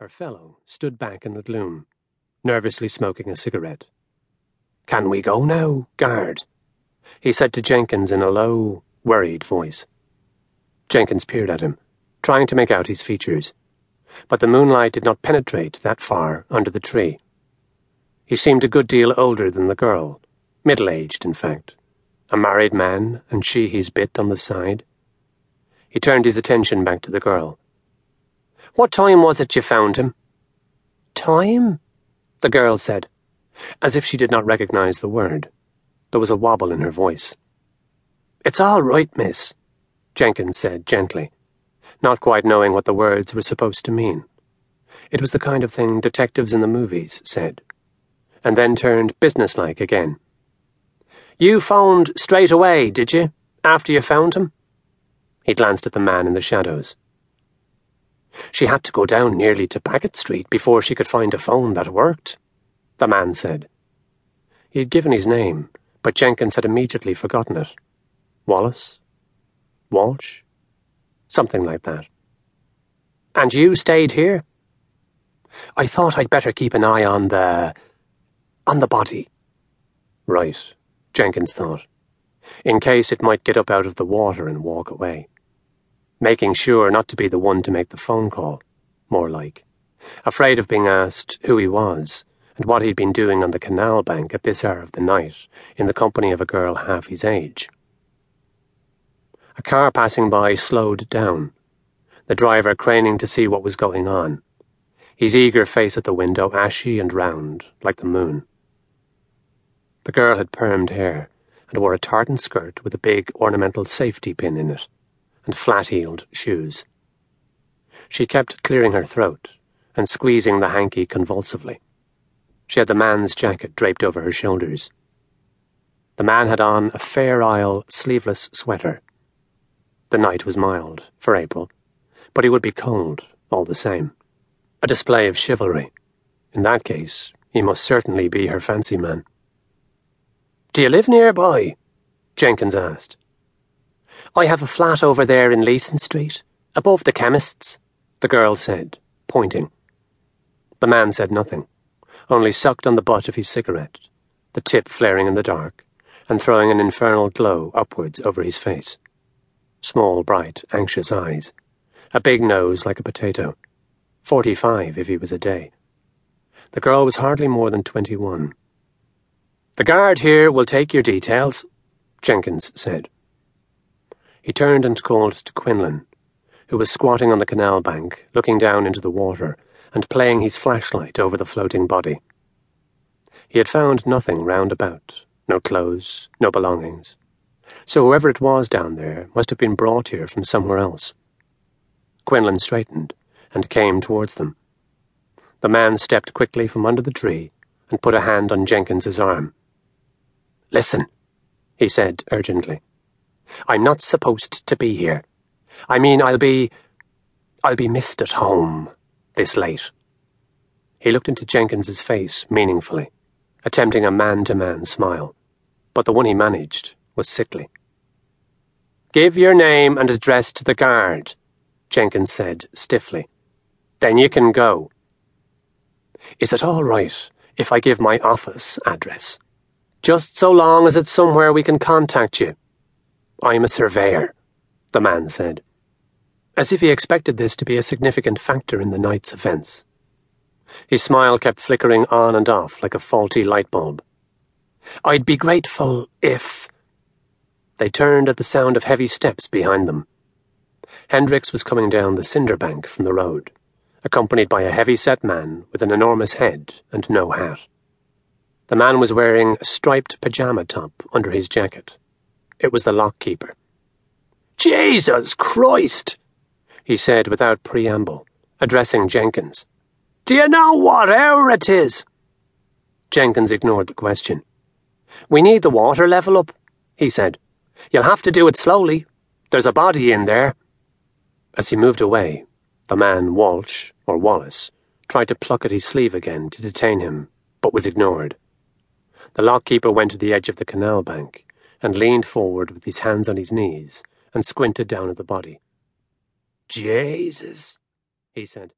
Her fellow stood back in the gloom, nervously smoking a cigarette. Can we go now, guard? He said to Jenkins in a low, worried voice. Jenkins peered at him, trying to make out his features, but the moonlight did not penetrate that far under the tree. He seemed a good deal older than the girl, middle aged, in fact. A married man, and she his bit on the side. He turned his attention back to the girl. What time was it you found him? Time? The girl said, as if she did not recognize the word. There was a wobble in her voice. It's all right, miss, Jenkins said gently, not quite knowing what the words were supposed to mean. It was the kind of thing detectives in the movies said, and then turned businesslike again. You phoned straight away, did you, after you found him? He glanced at the man in the shadows. She had to go down nearly to Baggot Street before she could find a phone that worked, the man said. He had given his name, but Jenkins had immediately forgotten it. Wallace? Walsh? Something like that. And you stayed here? I thought I'd better keep an eye on the. on the body. Right, Jenkins thought, in case it might get up out of the water and walk away making sure not to be the one to make the phone call, more like. Afraid of being asked who he was and what he'd been doing on the canal bank at this hour of the night in the company of a girl half his age. A car passing by slowed down, the driver craning to see what was going on, his eager face at the window ashy and round, like the moon. The girl had permed hair and wore a tartan skirt with a big ornamental safety pin in it and flat heeled shoes. She kept clearing her throat and squeezing the hanky convulsively. She had the man's jacket draped over her shoulders. The man had on a Fair Isle sleeveless sweater. The night was mild for April, but he would be cold all the same. A display of chivalry. In that case, he must certainly be her fancy man. Do you live nearby? Jenkins asked. I have a flat over there in Leeson Street, above the chemist's, the girl said, pointing. The man said nothing, only sucked on the butt of his cigarette, the tip flaring in the dark, and throwing an infernal glow upwards over his face. Small, bright, anxious eyes. A big nose like a potato. Forty-five if he was a day. The girl was hardly more than twenty-one. The guard here will take your details, Jenkins said. He turned and called to Quinlan, who was squatting on the canal bank, looking down into the water and playing his flashlight over the floating body. He had found nothing round about, no clothes, no belongings. So whoever it was down there must have been brought here from somewhere else. Quinlan straightened and came towards them. The man stepped quickly from under the tree and put a hand on Jenkins's arm. Listen, he said urgently. I'm not supposed to be here. I mean, I'll be. I'll be missed at home this late. He looked into Jenkins's face meaningfully, attempting a man to man smile, but the one he managed was sickly. Give your name and address to the guard, Jenkins said stiffly. Then you can go. Is it all right if I give my office address? Just so long as it's somewhere we can contact you. I'm a surveyor, the man said, as if he expected this to be a significant factor in the night's offence. His smile kept flickering on and off like a faulty light bulb. I'd be grateful if. They turned at the sound of heavy steps behind them. Hendricks was coming down the cinder bank from the road, accompanied by a heavy-set man with an enormous head and no hat. The man was wearing a striped pajama top under his jacket. It was the lock keeper. Jesus Christ! he said without preamble, addressing Jenkins. Do you know what hour it is? Jenkins ignored the question. We need the water level up, he said. You'll have to do it slowly. There's a body in there. As he moved away, the man, Walsh, or Wallace, tried to pluck at his sleeve again to detain him, but was ignored. The lock keeper went to the edge of the canal bank and leaned forward with his hands on his knees and squinted down at the body. Jesus, he said.